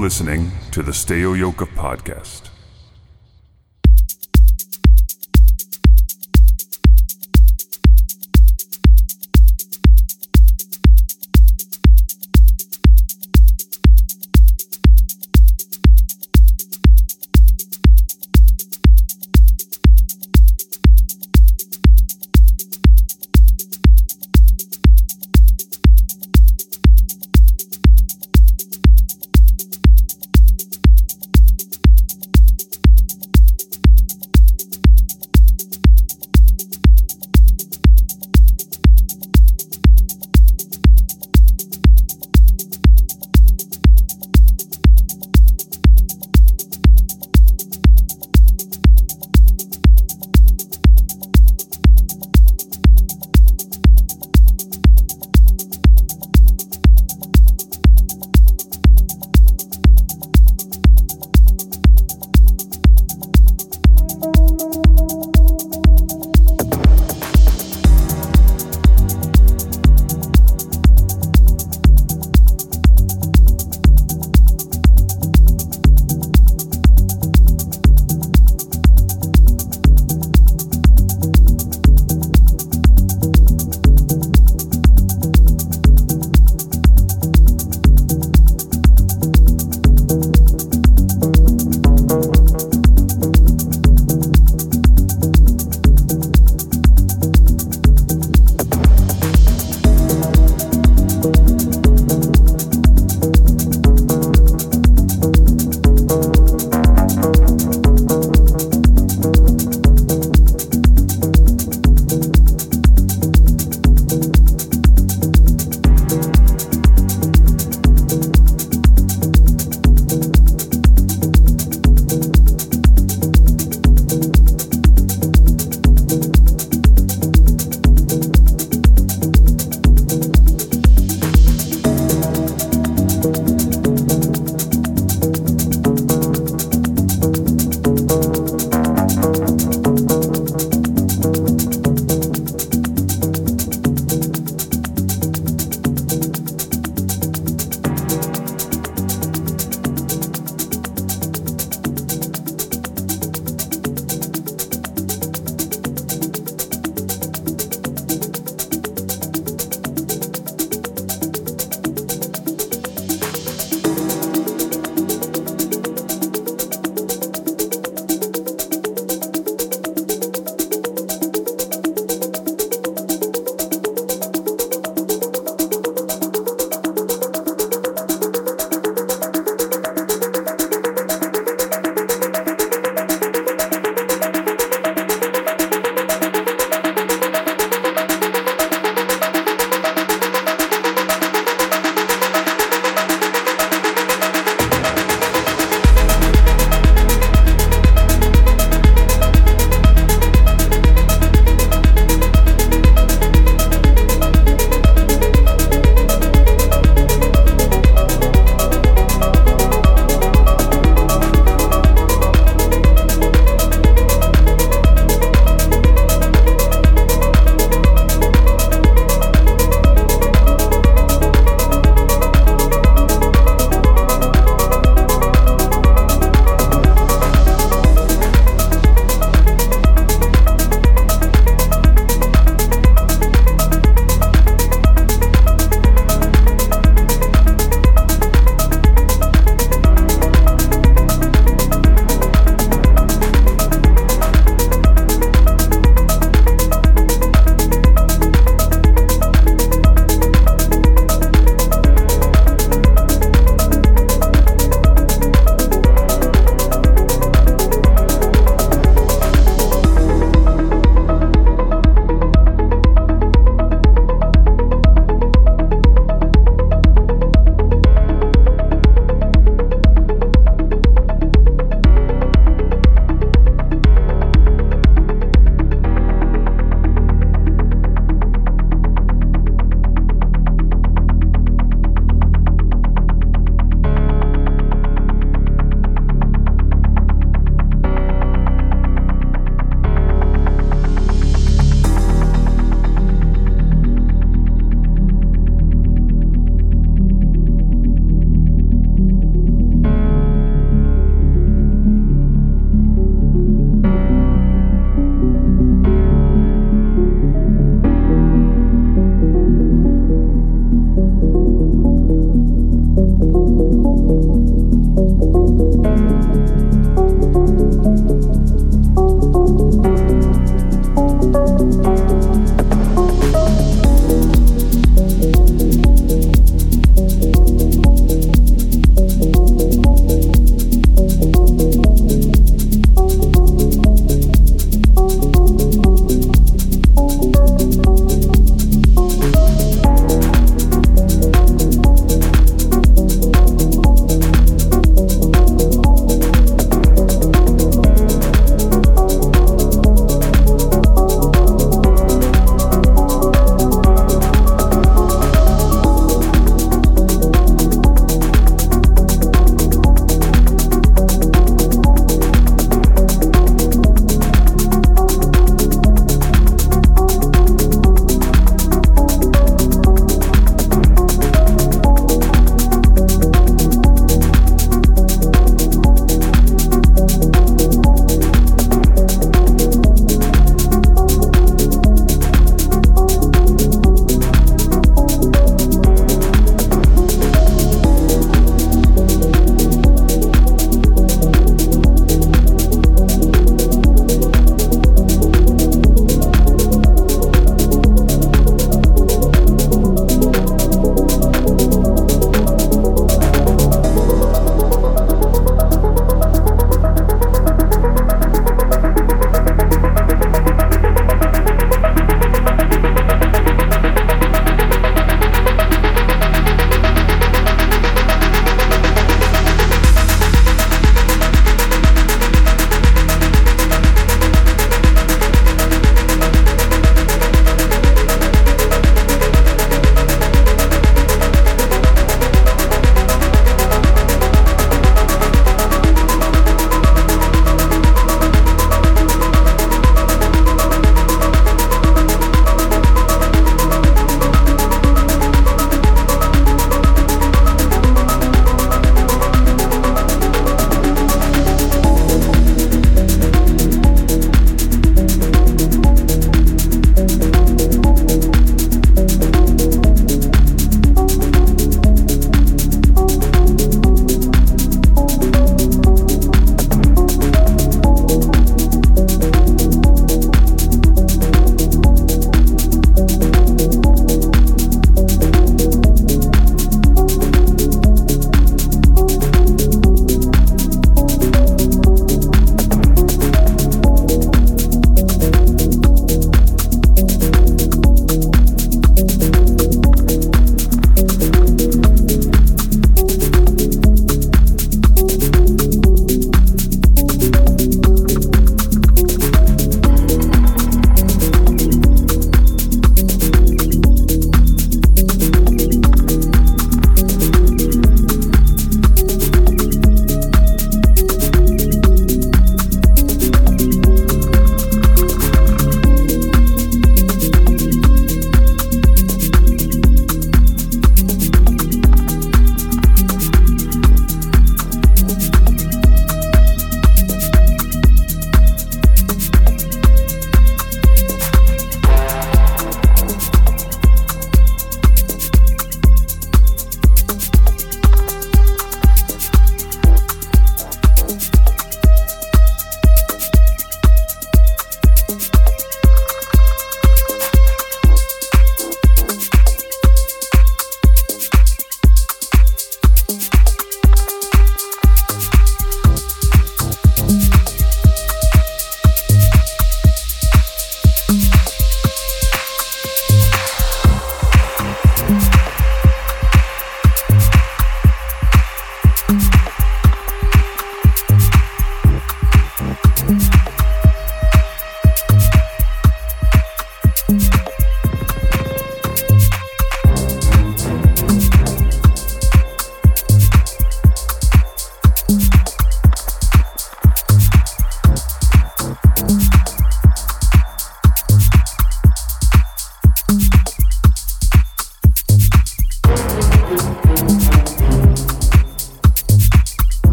Listening to the Stereoyoka podcast.